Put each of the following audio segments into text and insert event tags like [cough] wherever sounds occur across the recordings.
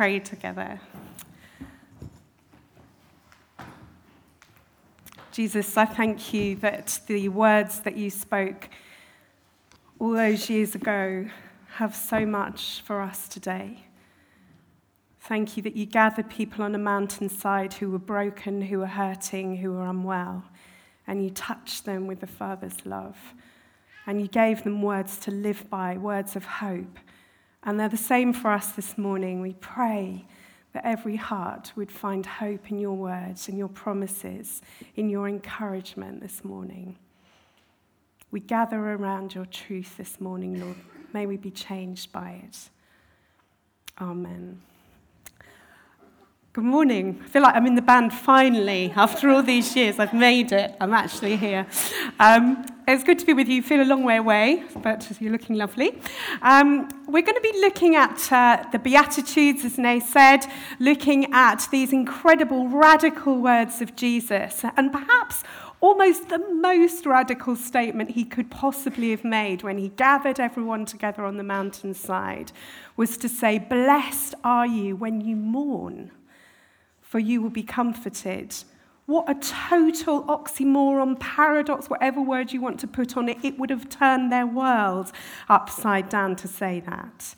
pray together. Jesus, I thank you that the words that you spoke all those years ago have so much for us today. Thank you that you gathered people on a mountainside who were broken, who were hurting, who were unwell, and you touched them with the Father's love. And you gave them words to live by, words of hope. And they're the same for us this morning. We pray that every heart would find hope in your words, in your promises, in your encouragement this morning. We gather around your truth this morning, Lord. May we be changed by it. Amen. Good morning. I feel like I'm in the band finally. After all these years, I've made it. I'm actually here. Um, it's good to be with you. You feel a long way away, but you're looking lovely. Um, we're going to be looking at uh, the Beatitudes, as Nay said, looking at these incredible, radical words of Jesus, and perhaps almost the most radical statement he could possibly have made when he gathered everyone together on the mountainside was to say, Blessed are you when you mourn for you will be comforted. What a total oxymoron, paradox, whatever word you want to put on it. It would have turned their world upside down to say that.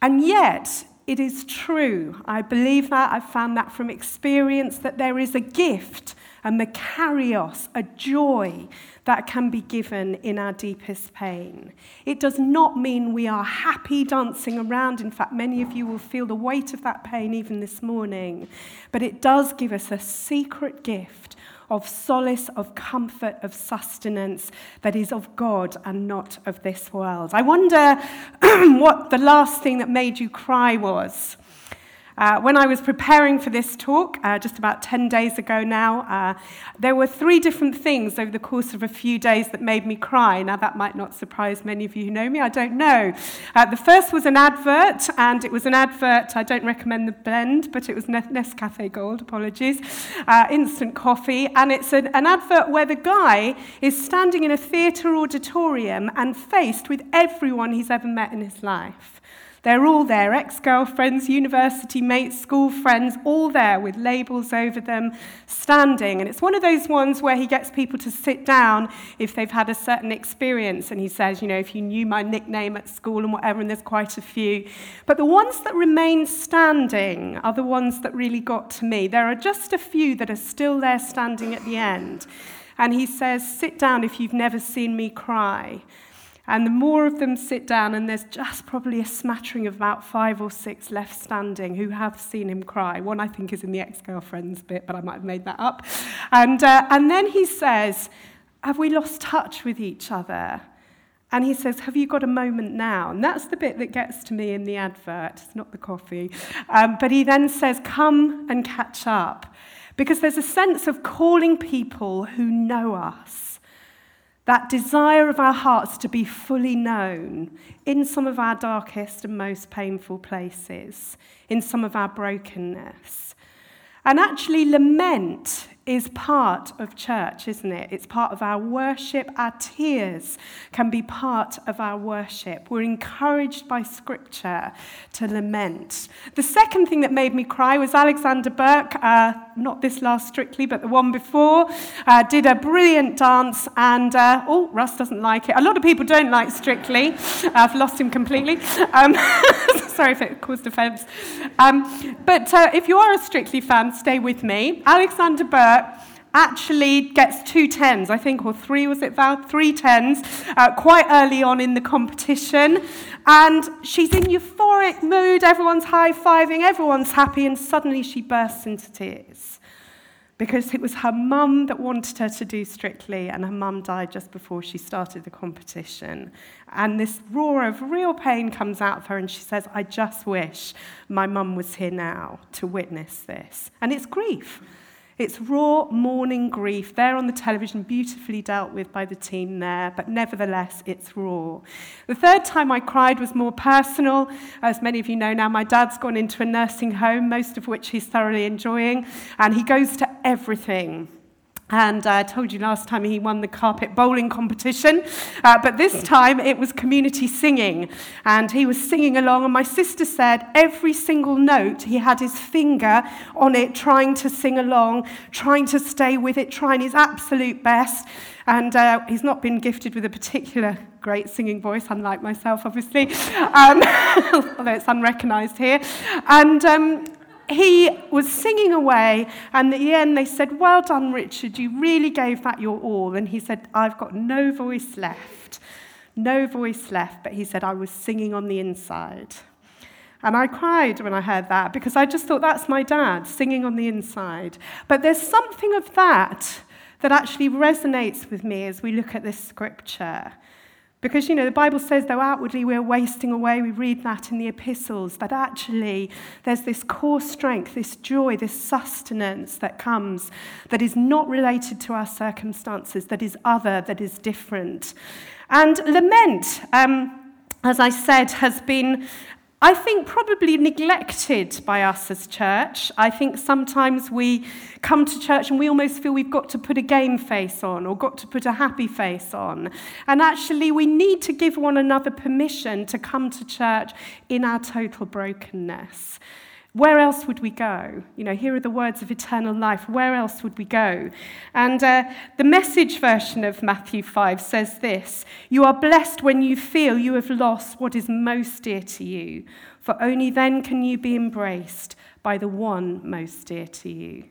And yet, it is true. I believe that. I've found that from experience that there is a gift, a makarios, a joy that can be given in our deepest pain. It does not mean we are happy dancing around. In fact, many of you will feel the weight of that pain even this morning. But it does give us a secret gift of solace, of comfort, of sustenance that is of God and not of this world. I wonder [clears throat] what the last thing that made you cry was. Uh, when I was preparing for this talk, uh, just about 10 days ago now, uh, there were three different things over the course of a few days that made me cry. Now, that might not surprise many of you who know me, I don't know. Uh, the first was an advert, and it was an advert, I don't recommend the blend, but it was Nescafe Gold, apologies, uh, instant coffee, and it's an, an advert where the guy is standing in a theatre auditorium and faced with everyone he's ever met in his life. They're all there ex girlfriends, university mates, school friends, all there with labels over them, standing. And it's one of those ones where he gets people to sit down if they've had a certain experience. And he says, you know, if you knew my nickname at school and whatever, and there's quite a few. But the ones that remain standing are the ones that really got to me. There are just a few that are still there standing at the end. And he says, sit down if you've never seen me cry. And the more of them sit down, and there's just probably a smattering of about five or six left standing who have seen him cry. One, I think, is in the ex girlfriend's bit, but I might have made that up. And, uh, and then he says, Have we lost touch with each other? And he says, Have you got a moment now? And that's the bit that gets to me in the advert. It's not the coffee. Um, but he then says, Come and catch up. Because there's a sense of calling people who know us that desire of our hearts to be fully known in some of our darkest and most painful places, in some of our brokenness. And actually, lament is part of church, isn't it? It's part of our worship. Our tears can be part of our worship. We're encouraged by Scripture to lament. The second thing that made me cry was Alexandra Burke, uh, not this last strictly, but the one before, uh, did a brilliant dance. And, uh, oh, Russ doesn't like it. A lot of people don't like Strictly. I've lost him completely. Um, [laughs] sorry if it caused offence. Um, but uh, if you are a Strictly fan, stay with me. Alexandra Burke actually gets two tens, I think, or three, was it, Val? Three tens, uh, quite early on in the competition. And she's in euphoric mood, everyone's high fiving, everyone's happy, and suddenly she bursts into tears. Because it was her mum that wanted her to do Strictly, and her mum died just before she started the competition. And this roar of real pain comes out of her, and she says, I just wish my mum was here now to witness this. And it's grief. It's raw mourning grief there on the television, beautifully dealt with by the team there, but nevertheless, it's raw. The third time I cried was more personal. As many of you know now, my dad's gone into a nursing home, most of which he's thoroughly enjoying, and he goes to everything And I told you last time he won the carpet bowling competition, uh, but this time it was community singing. And he was singing along, and my sister said every single note he had his finger on it, trying to sing along, trying to stay with it, trying his absolute best. And uh, he's not been gifted with a particular great singing voice, unlike myself, obviously, um, [laughs] although it's unrecognized here. And um, he was singing away, and at the end they said, Well done, Richard, you really gave that your all. And he said, I've got no voice left, no voice left. But he said, I was singing on the inside. And I cried when I heard that because I just thought that's my dad singing on the inside. But there's something of that that actually resonates with me as we look at this scripture. Because, you know, the Bible says, though outwardly we're wasting away, we read that in the epistles, that actually there's this core strength, this joy, this sustenance that comes that is not related to our circumstances, that is other, that is different. And lament, um, as I said, has been I think probably neglected by us as church. I think sometimes we come to church and we almost feel we've got to put a game face on or got to put a happy face on. And actually, we need to give one another permission to come to church in our total brokenness. Where else would we go? You know, here are the words of eternal life. Where else would we go? And uh, the message version of Matthew 5 says this You are blessed when you feel you have lost what is most dear to you, for only then can you be embraced by the one most dear to you.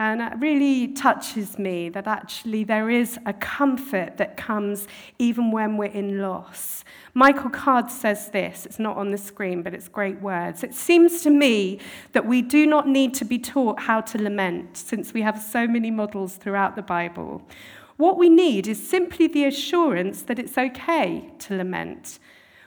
And it really touches me that actually there is a comfort that comes even when we're in loss. Michael Card says this, it's not on the screen, but it's great words. It seems to me that we do not need to be taught how to lament, since we have so many models throughout the Bible. What we need is simply the assurance that it's okay to lament.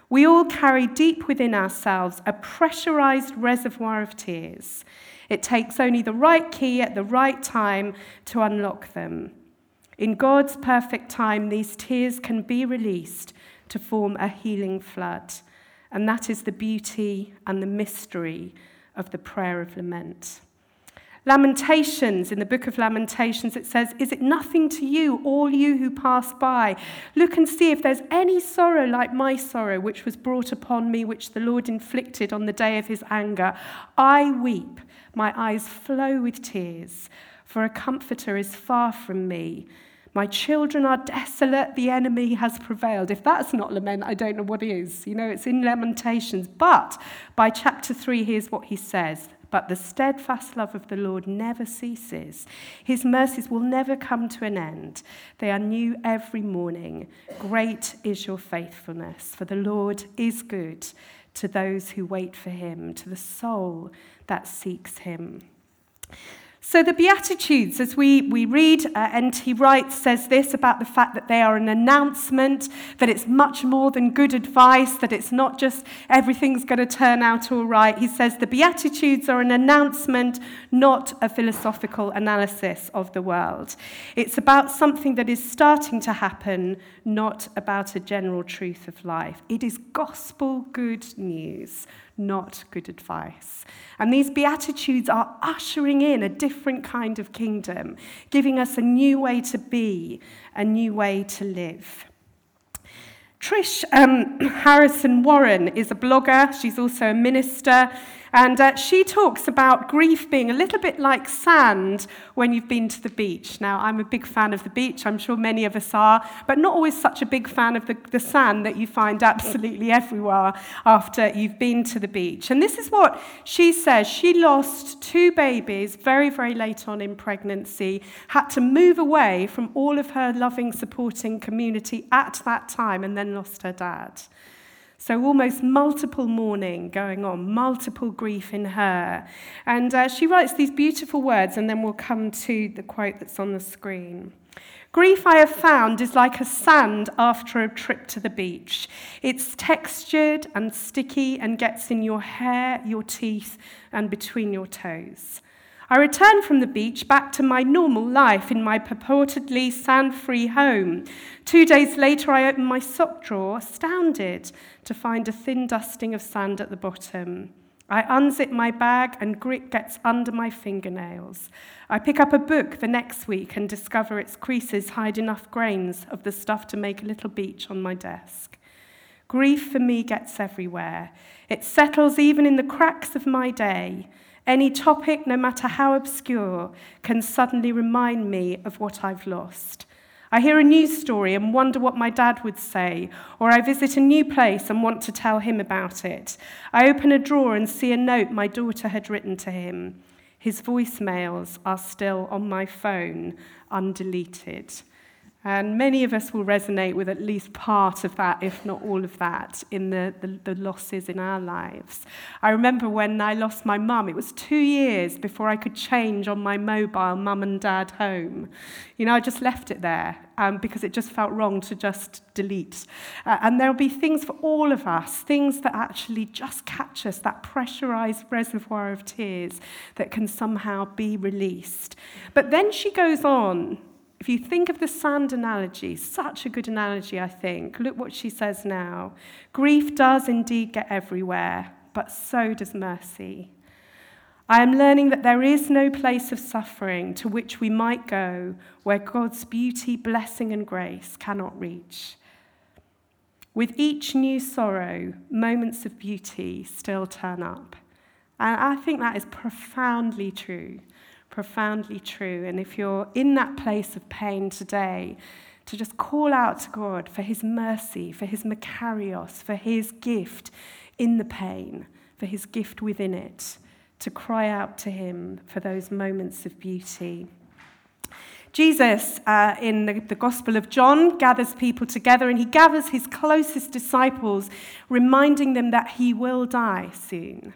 We all carry deep within ourselves a pressurized reservoir of tears. It takes only the right key at the right time to unlock them. In God's perfect time, these tears can be released to form a healing flood. And that is the beauty and the mystery of the prayer of lament. Lamentations, in the book of Lamentations, it says, Is it nothing to you, all you who pass by? Look and see if there's any sorrow like my sorrow, which was brought upon me, which the Lord inflicted on the day of his anger. I weep, my eyes flow with tears, for a comforter is far from me. My children are desolate, the enemy has prevailed. If that's not lament, I don't know what is. You know, it's in Lamentations. But by chapter 3, here's what he says but the steadfast love of the Lord never ceases. His mercies will never come to an end. They are new every morning. Great is your faithfulness, for the Lord is good to those who wait for him, to the soul that seeks him. So, the Beatitudes, as we, we read, uh, and he writes, says this about the fact that they are an announcement, that it's much more than good advice, that it's not just everything's going to turn out all right. He says the Beatitudes are an announcement, not a philosophical analysis of the world. It's about something that is starting to happen, not about a general truth of life. It is gospel good news not good advice. And these Beatitudes are ushering in a different kind of kingdom, giving us a new way to be, a new way to live. Tish um, [clears throat] Harrison Warren is a blogger, she's also a minister. And uh, she talks about grief being a little bit like sand when you've been to the beach. Now, I'm a big fan of the beach, I'm sure many of us are, but not always such a big fan of the, the sand that you find absolutely everywhere after you've been to the beach. And this is what she says. She lost two babies very, very late on in pregnancy, had to move away from all of her loving, supporting community at that time, and then lost her dad. So, almost multiple mourning going on, multiple grief in her. And uh, she writes these beautiful words, and then we'll come to the quote that's on the screen. Grief, I have found, is like a sand after a trip to the beach. It's textured and sticky and gets in your hair, your teeth, and between your toes. I return from the beach back to my normal life in my purportedly sand free home. Two days later, I open my sock drawer, astounded to find a thin dusting of sand at the bottom. I unzip my bag and grit gets under my fingernails. I pick up a book the next week and discover its creases hide enough grains of the stuff to make a little beach on my desk. Grief for me gets everywhere. It settles even in the cracks of my day. Any topic, no matter how obscure, can suddenly remind me of what I've lost. I hear a news story and wonder what my dad would say, or I visit a new place and want to tell him about it. I open a drawer and see a note my daughter had written to him. His voicemails are still on my phone, undeleted. And many of us will resonate with at least part of that, if not all of that, in the, the, the, losses in our lives. I remember when I lost my mum, it was two years before I could change on my mobile mum and dad home. You know, I just left it there um, because it just felt wrong to just delete. Uh, and there'll be things for all of us, things that actually just catch us, that pressurized reservoir of tears that can somehow be released. But then she goes on if you think of the sand analogy, such a good analogy, I think. Look what she says now. Grief does indeed get everywhere, but so does mercy. I am learning that there is no place of suffering to which we might go where God's beauty, blessing, and grace cannot reach. With each new sorrow, moments of beauty still turn up. And I think that is profoundly true profoundly true. And if you're in that place of pain today, to just call out to God for his mercy, for his makarios, for his gift in the pain, for his gift within it, to cry out to him for those moments of beauty. Jesus, uh, in the, the Gospel of John, gathers people together and he gathers his closest disciples, reminding them that he will die soon.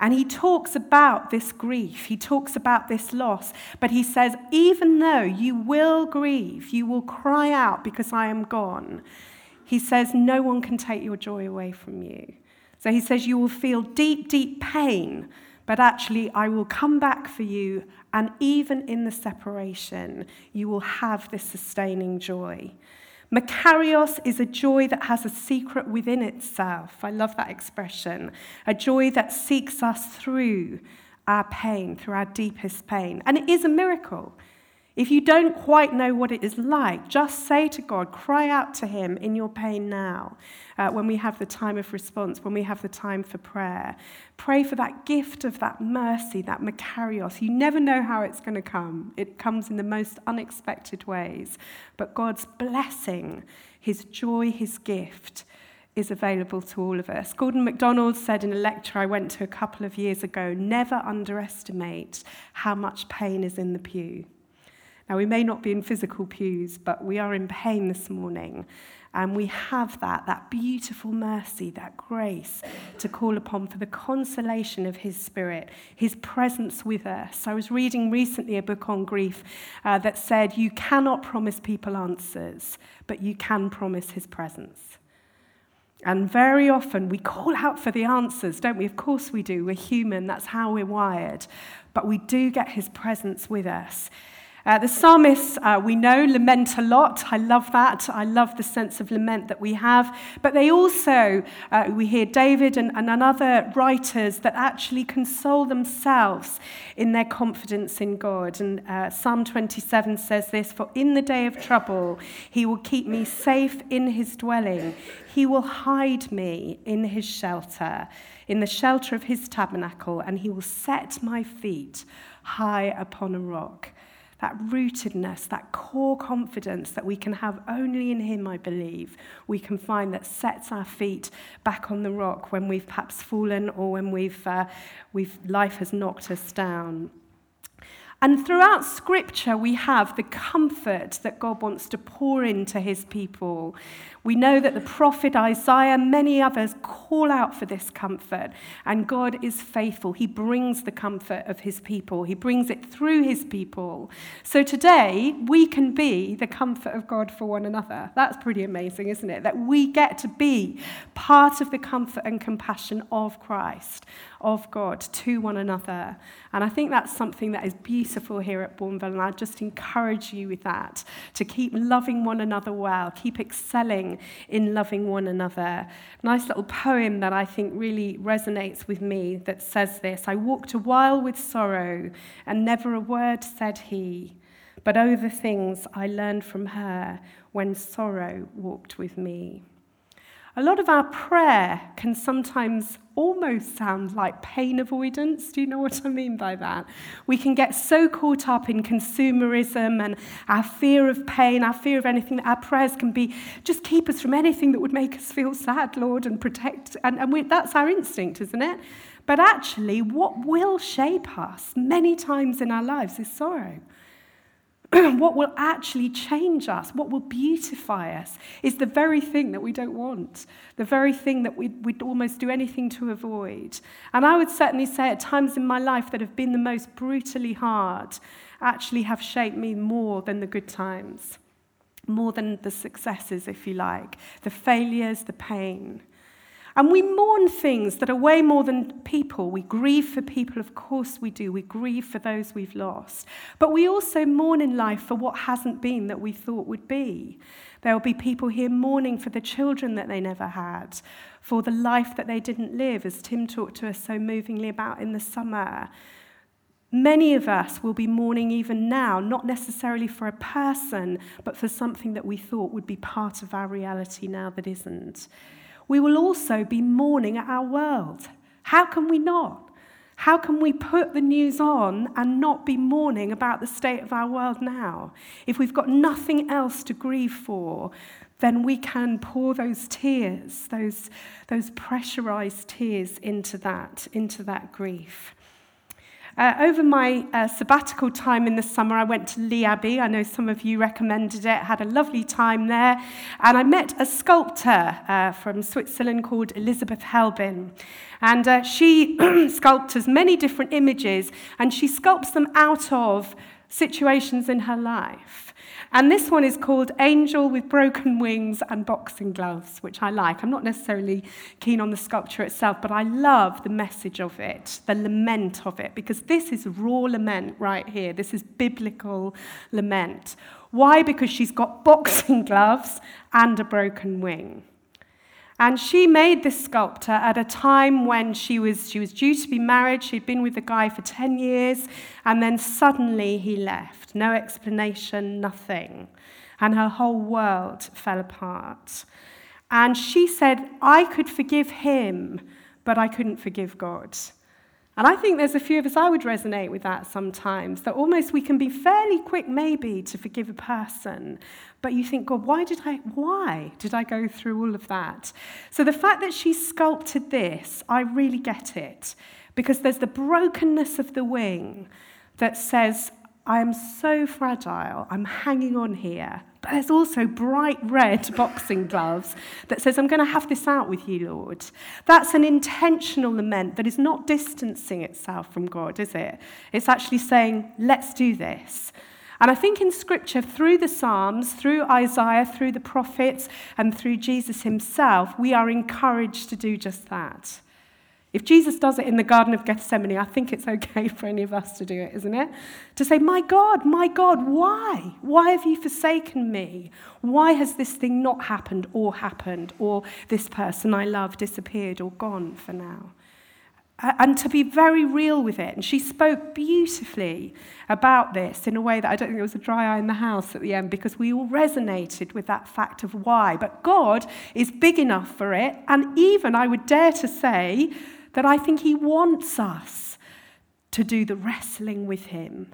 And he talks about this grief, he talks about this loss, but he says, even though you will grieve, you will cry out because I am gone, he says, no one can take your joy away from you. So he says, you will feel deep, deep pain, but actually, I will come back for you, and even in the separation, you will have this sustaining joy. Makarios is a joy that has a secret within itself. I love that expression. A joy that seeks us through our pain, through our deepest pain. And it is a miracle. If you don't quite know what it is like, just say to God, cry out to Him in your pain now, uh, when we have the time of response, when we have the time for prayer. Pray for that gift of that mercy, that makarios. You never know how it's going to come, it comes in the most unexpected ways. But God's blessing, His joy, His gift, is available to all of us. Gordon MacDonald said in a lecture I went to a couple of years ago never underestimate how much pain is in the pew. Now, we may not be in physical pews, but we are in pain this morning. And we have that, that beautiful mercy, that grace to call upon for the consolation of His Spirit, His presence with us. I was reading recently a book on grief uh, that said, You cannot promise people answers, but you can promise His presence. And very often we call out for the answers, don't we? Of course we do. We're human, that's how we're wired. But we do get His presence with us. Uh, the psalmists, uh, we know, lament a lot. I love that. I love the sense of lament that we have. But they also, uh, we hear David and, and other writers that actually console themselves in their confidence in God. And uh, Psalm 27 says this For in the day of trouble, he will keep me safe in his dwelling, he will hide me in his shelter, in the shelter of his tabernacle, and he will set my feet high upon a rock that rootedness, that core confidence that we can have only in Him, I believe, we can find that sets our feet back on the rock when we've perhaps fallen or when we've, uh, we've, life has knocked us down. And throughout Scripture, we have the comfort that God wants to pour into His people. We know that the prophet Isaiah, many others, call out for this comfort, and God is faithful. He brings the comfort of his people, He brings it through his people. So today, we can be the comfort of God for one another. That's pretty amazing, isn't it? That we get to be part of the comfort and compassion of Christ, of God to one another. And I think that's something that is beautiful here at Bournville, and I just encourage you with that to keep loving one another well, keep excelling in loving one another. Nice little poem that I think really resonates with me that says this I walked a while with sorrow, and never a word said he. But oh, the things I learned from her when sorrow walked with me. A lot of our prayer can sometimes almost sound like pain avoidance. Do you know what I mean by that? We can get so caught up in consumerism and our fear of pain, our fear of anything, that our prayers can be just keep us from anything that would make us feel sad, Lord, and protect. And, and we, that's our instinct, isn't it? But actually, what will shape us many times in our lives is sorrow. [clears throat] what will actually change us, what will beautify us, is the very thing that we don't want, the very thing that we'd, we'd, almost do anything to avoid. And I would certainly say at times in my life that have been the most brutally hard actually have shaped me more than the good times, more than the successes, if you like, the failures, the pain. And we mourn things that are way more than people. We grieve for people, of course we do. We grieve for those we've lost. But we also mourn in life for what hasn't been that we thought would be. There will be people here mourning for the children that they never had, for the life that they didn't live, as Tim talked to us so movingly about in the summer. Many of us will be mourning even now, not necessarily for a person, but for something that we thought would be part of our reality now that isn't we will also be mourning our world. How can we not? How can we put the news on and not be mourning about the state of our world now? If we've got nothing else to grieve for, then we can pour those tears, those, those pressurized tears into that, into that grief. Uh, over my uh, sabbatical time in the summer, I went to Lee Abbey. I know some of you recommended it, had a lovely time there. And I met a sculptor uh, from Switzerland called Elizabeth Helbin. And uh, she [clears throat] sculptures many different images, and she sculpts them out of situations in her life. And this one is called Angel with Broken Wings and Boxing Gloves, which I like. I'm not necessarily keen on the sculpture itself, but I love the message of it, the lament of it, because this is raw lament right here. This is biblical lament. Why? Because she's got boxing [laughs] gloves and a broken wing. And she made this sculpture at a time when she was, she was due to be married. She'd been with the guy for 10 years, and then suddenly he left. No explanation, nothing. And her whole world fell apart. And she said, I could forgive him, but I couldn't forgive God. And I think there's a few of us, I would resonate with that sometimes, that almost we can be fairly quick, maybe, to forgive a person. But you think, God, why did I, why did I go through all of that? So the fact that she sculpted this, I really get it. Because there's the brokenness of the wing that says, I am so fragile, I'm hanging on here. But there's also bright red [laughs] boxing gloves that says, I'm going to have this out with you, Lord. That's an intentional lament that is not distancing itself from God, is it? It's actually saying, let's do this. And I think in Scripture, through the Psalms, through Isaiah, through the prophets, and through Jesus himself, we are encouraged to do just that. If Jesus does it in the Garden of Gethsemane, I think it's okay [laughs] for any of us to do it, isn't it? To say, My God, my God, why? Why have you forsaken me? Why has this thing not happened or happened or this person I love disappeared or gone for now? And to be very real with it. And she spoke beautifully about this in a way that I don't think there was a dry eye in the house at the end because we all resonated with that fact of why. But God is big enough for it. And even, I would dare to say, that I think He wants us to do the wrestling with Him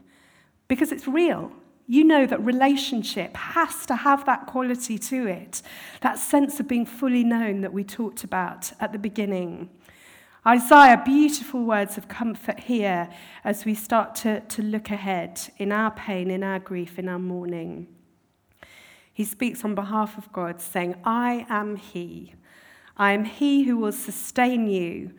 because it's real. You know that relationship has to have that quality to it, that sense of being fully known that we talked about at the beginning. Isaiah, beautiful words of comfort here as we start to, to look ahead in our pain, in our grief, in our mourning. He speaks on behalf of God, saying, I am He. I am He who will sustain you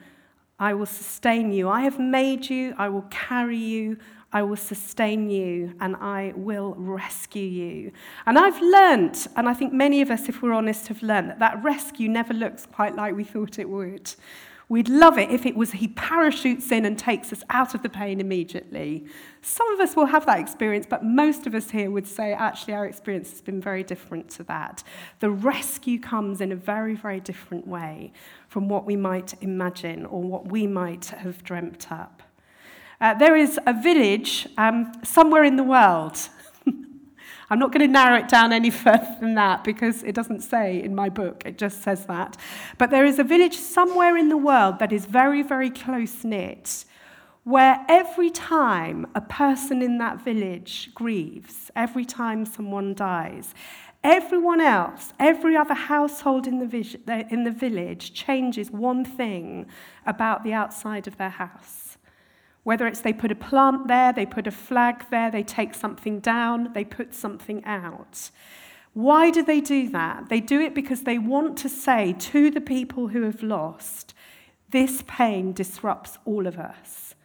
I will sustain you. I have made you, I will carry you, I will sustain you, and I will rescue you. And I've learnt, and I think many of us, if we're honest, have learnt that that rescue never looks quite like we thought it would. We'd love it if it was he parachutes in and takes us out of the pain immediately. Some of us will have that experience, but most of us here would say actually our experience has been very different to that. The rescue comes in a very, very different way from what we might imagine or what we might have dreamt up. Uh, there is a village um, somewhere in the world I'm not going to narrow it down any [laughs] further than that because it doesn't say in my book, it just says that. But there is a village somewhere in the world that is very, very close knit, where every time a person in that village grieves, every time someone dies, everyone else, every other household in the, in the village changes one thing about the outside of their house. Whether it's they put a plant there, they put a flag there, they take something down, they put something out. Why do they do that? They do it because they want to say to the people who have lost, this pain disrupts all of us.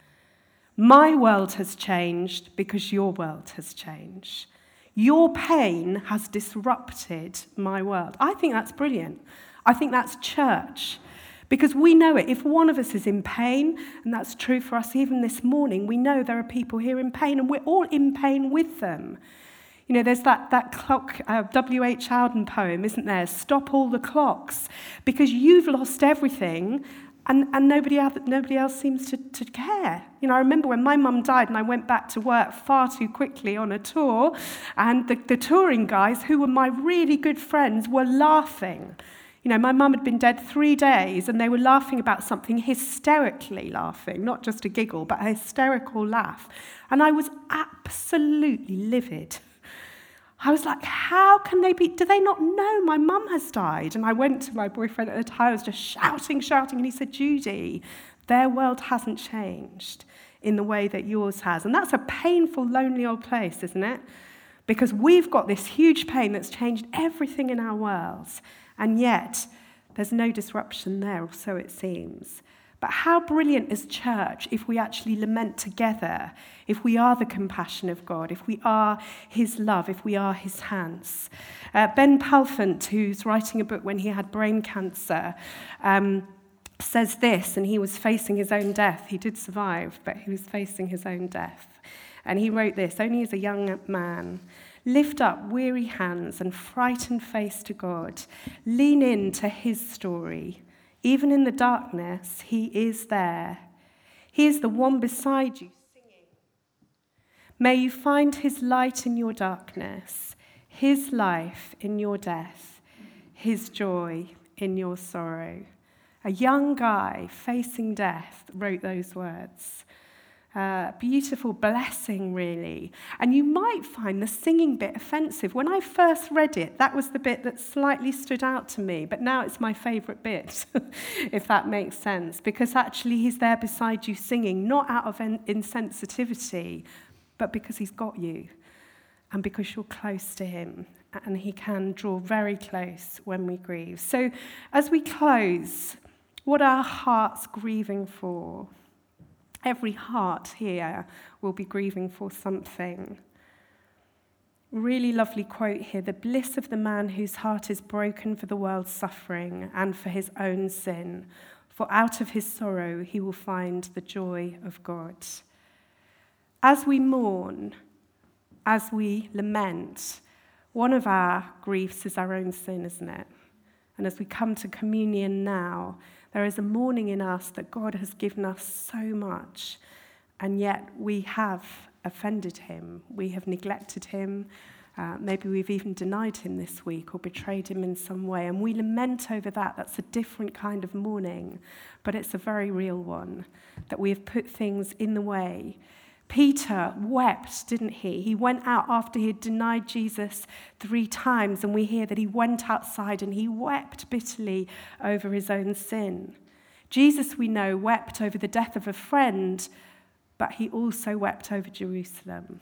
My world has changed because your world has changed. Your pain has disrupted my world. I think that's brilliant. I think that's church. Because we know it. If one of us is in pain, and that's true for us even this morning, we know there are people here in pain, and we're all in pain with them. You know, there's that, that clock, uh, W.H. Auden poem, isn't there? Stop all the clocks. Because you've lost everything, and, and nobody, else, nobody else seems to, to care. You know, I remember when my mum died and I went back to work far too quickly on a tour, and the, the touring guys, who were my really good friends, were laughing you know, my mum had been dead three days and they were laughing about something, hysterically laughing, not just a giggle, but a hysterical laugh. And I was absolutely livid. I was like, how can they be? Do they not know my mum has died? And I went to my boyfriend at the time, I was just shouting, shouting, and he said, Judy, their world hasn't changed in the way that yours has. And that's a painful, lonely old place, isn't it? Because we've got this huge pain that's changed everything in our worlds. And yet, there's no disruption there, or so it seems. But how brilliant is church if we actually lament together, if we are the compassion of God, if we are His love, if we are His hands? Uh, ben Palpant, who's writing a book when he had brain cancer, um, says this, and he was facing his own death. He did survive, but he was facing his own death. And he wrote this only as a young man. Lift up weary hands and frightened face to God. Lean in to his story. Even in the darkness, he is there. He is the one beside you singing. May you find his light in your darkness, his life in your death, his joy in your sorrow. A young guy facing death wrote those words. Uh, beautiful blessing, really. And you might find the singing bit offensive. When I first read it, that was the bit that slightly stood out to me, but now it's my favourite bit, [laughs] if that makes sense, because actually he's there beside you singing, not out of insensitivity, but because he's got you and because you're close to him and he can draw very close when we grieve. So, as we close, what are our hearts grieving for? Every heart here will be grieving for something. Really lovely quote here the bliss of the man whose heart is broken for the world's suffering and for his own sin, for out of his sorrow he will find the joy of God. As we mourn, as we lament, one of our griefs is our own sin, isn't it? And as we come to communion now, there is a mourning in us that God has given us so much, and yet we have offended him. We have neglected him. Uh, maybe we've even denied him this week or betrayed him in some way. And we lament over that. That's a different kind of mourning, but it's a very real one that we have put things in the way Peter wept, didn't he? He went out after he had denied Jesus three times, and we hear that he went outside and he wept bitterly over his own sin. Jesus, we know, wept over the death of a friend, but he also wept over Jerusalem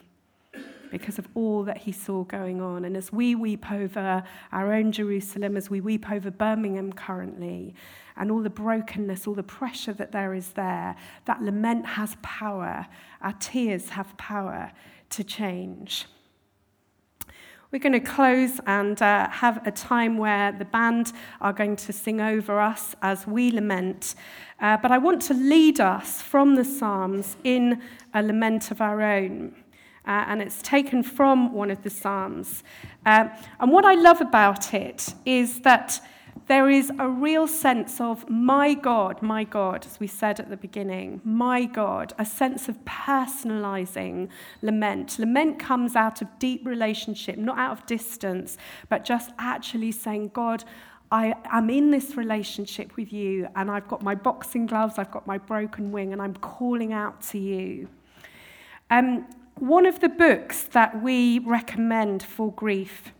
because of all that he saw going on. And as we weep over our own Jerusalem, as we weep over Birmingham currently, and all the brokenness, all the pressure that there is there, that lament has power. Our tears have power to change. We're going to close and uh, have a time where the band are going to sing over us as we lament. Uh, but I want to lead us from the Psalms in a lament of our own. Uh, and it's taken from one of the Psalms. Uh, and what I love about it is that there is a real sense of my God, my God, as we said at the beginning, my God, a sense of personalizing lament. Lament comes out of deep relationship, not out of distance, but just actually saying, God, I am in this relationship with you, and I've got my boxing gloves, I've got my broken wing, and I'm calling out to you. Um, one of the books that we recommend for grief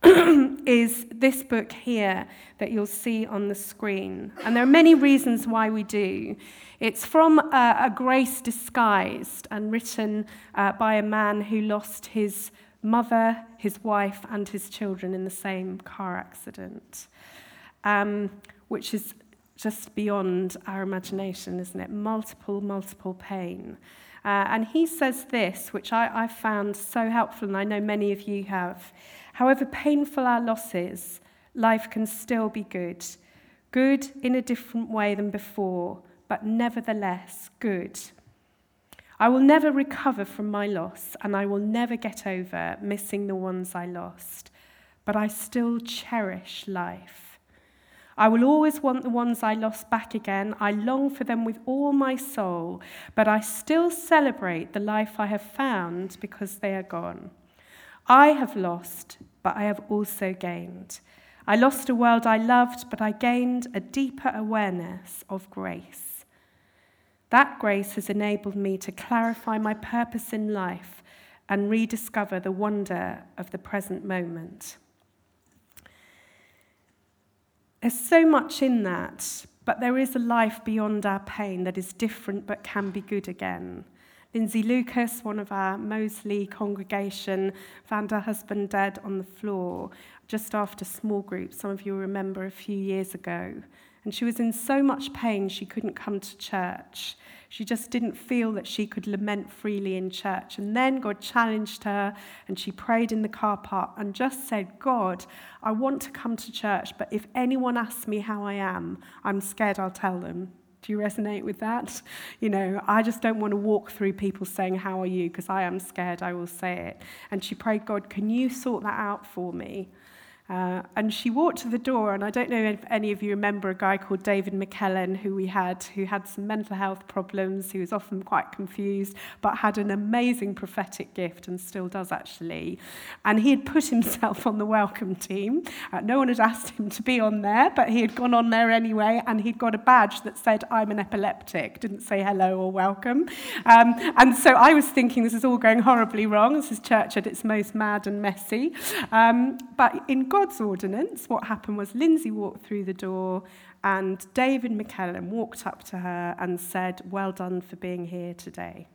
[clears throat] is this book here that you'll see on the screen. And there are many reasons why we do. It's from a, a grace disguised and written uh, by a man who lost his mother, his wife, and his children in the same car accident, um, which is just beyond our imagination, isn't it? Multiple, multiple pain. Uh, and he says this, which I, I found so helpful, and I know many of you have. However painful our losses, life can still be good. Good in a different way than before, but nevertheless good. I will never recover from my loss, and I will never get over missing the ones I lost, but I still cherish life. I will always want the ones I lost back again. I long for them with all my soul, but I still celebrate the life I have found because they are gone. I have lost, but I have also gained. I lost a world I loved, but I gained a deeper awareness of grace. That grace has enabled me to clarify my purpose in life and rediscover the wonder of the present moment. There's so much in that, but there is a life beyond our pain that is different but can be good again. Lindsay Lucas, one of our Moseley congregation, found her husband dead on the floor just after small group. Some of you remember a few years ago. And she was in so much pain she couldn't come to church. She just didn't feel that she could lament freely in church. And then God challenged her and she prayed in the car park and just said, God, I want to come to church, but if anyone asks me how I am, I'm scared I'll tell them. Do you resonate with that? [laughs] You know, I just don't want to walk through people saying, How are you? because I am scared, I will say it. And she prayed, God, can you sort that out for me? Uh, and she walked to the door, and I don't know if any of you remember a guy called David McKellen who we had, who had some mental health problems, who was often quite confused, but had an amazing prophetic gift and still does actually. And he had put himself on the welcome team. Uh, no one had asked him to be on there, but he had gone on there anyway, and he'd got a badge that said, I'm an epileptic, didn't say hello or welcome. Um, and so I was thinking this is all going horribly wrong. This is church at its most mad and messy. Um, but in God's ordinance, what happened was Lindsay walked through the door and David McKellen walked up to her and said, Well done for being here today.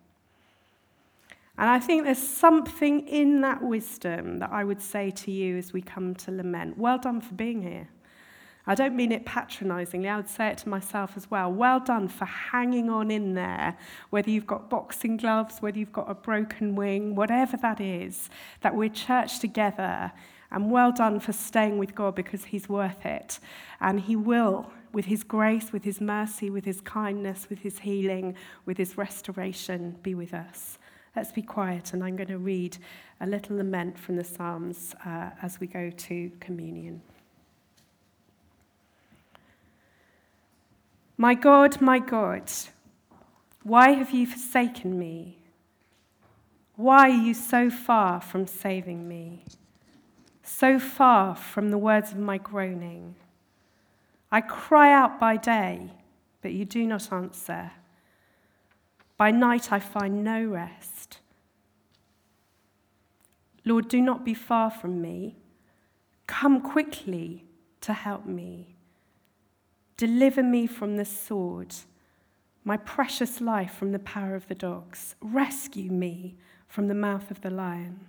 And I think there's something in that wisdom that I would say to you as we come to lament. Well done for being here. I don't mean it patronizingly, I would say it to myself as well. Well done for hanging on in there, whether you've got boxing gloves, whether you've got a broken wing, whatever that is, that we're church together and well done for staying with God because He's worth it. And He will, with His grace, with His mercy, with His kindness, with His healing, with His restoration, be with us. Let's be quiet, and I'm going to read a little lament from the Psalms uh, as we go to communion. My God, my God, why have you forsaken me? Why are you so far from saving me? So far from the words of my groaning. I cry out by day, but you do not answer. By night I find no rest. Lord, do not be far from me. Come quickly to help me. Deliver me from the sword, my precious life from the power of the dogs. Rescue me from the mouth of the lion.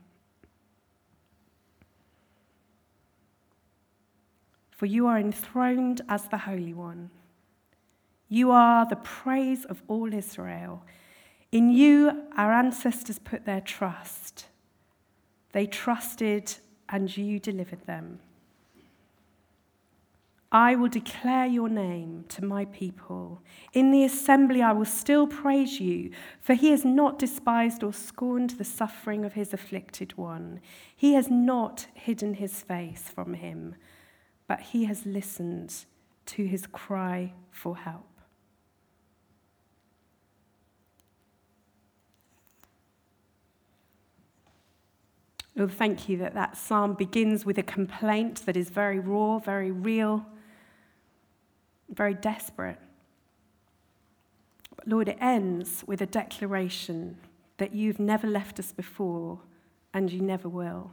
For you are enthroned as the Holy One. You are the praise of all Israel. In you, our ancestors put their trust. They trusted and you delivered them. I will declare your name to my people. In the assembly, I will still praise you, for he has not despised or scorned the suffering of his afflicted one. He has not hidden his face from him, but he has listened to his cry for help. Lord, thank you that that psalm begins with a complaint that is very raw, very real, very desperate. But Lord, it ends with a declaration that you've never left us before and you never will.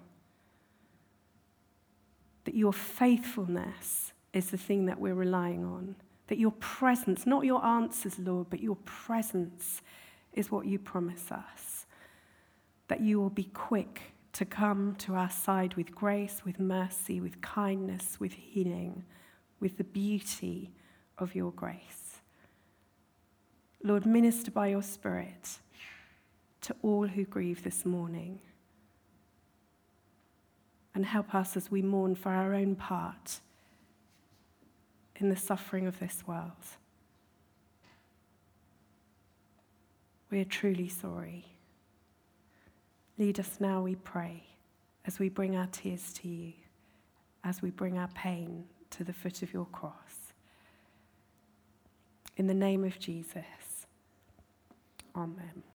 That your faithfulness is the thing that we're relying on. That your presence, not your answers, Lord, but your presence is what you promise us. That you will be quick to come to our side with grace, with mercy, with kindness, with healing, with the beauty of your grace. Lord, minister by your Spirit to all who grieve this morning. And help us as we mourn for our own part in the suffering of this world. We are truly sorry. Lead us now, we pray, as we bring our tears to you, as we bring our pain to the foot of your cross. In the name of Jesus, amen.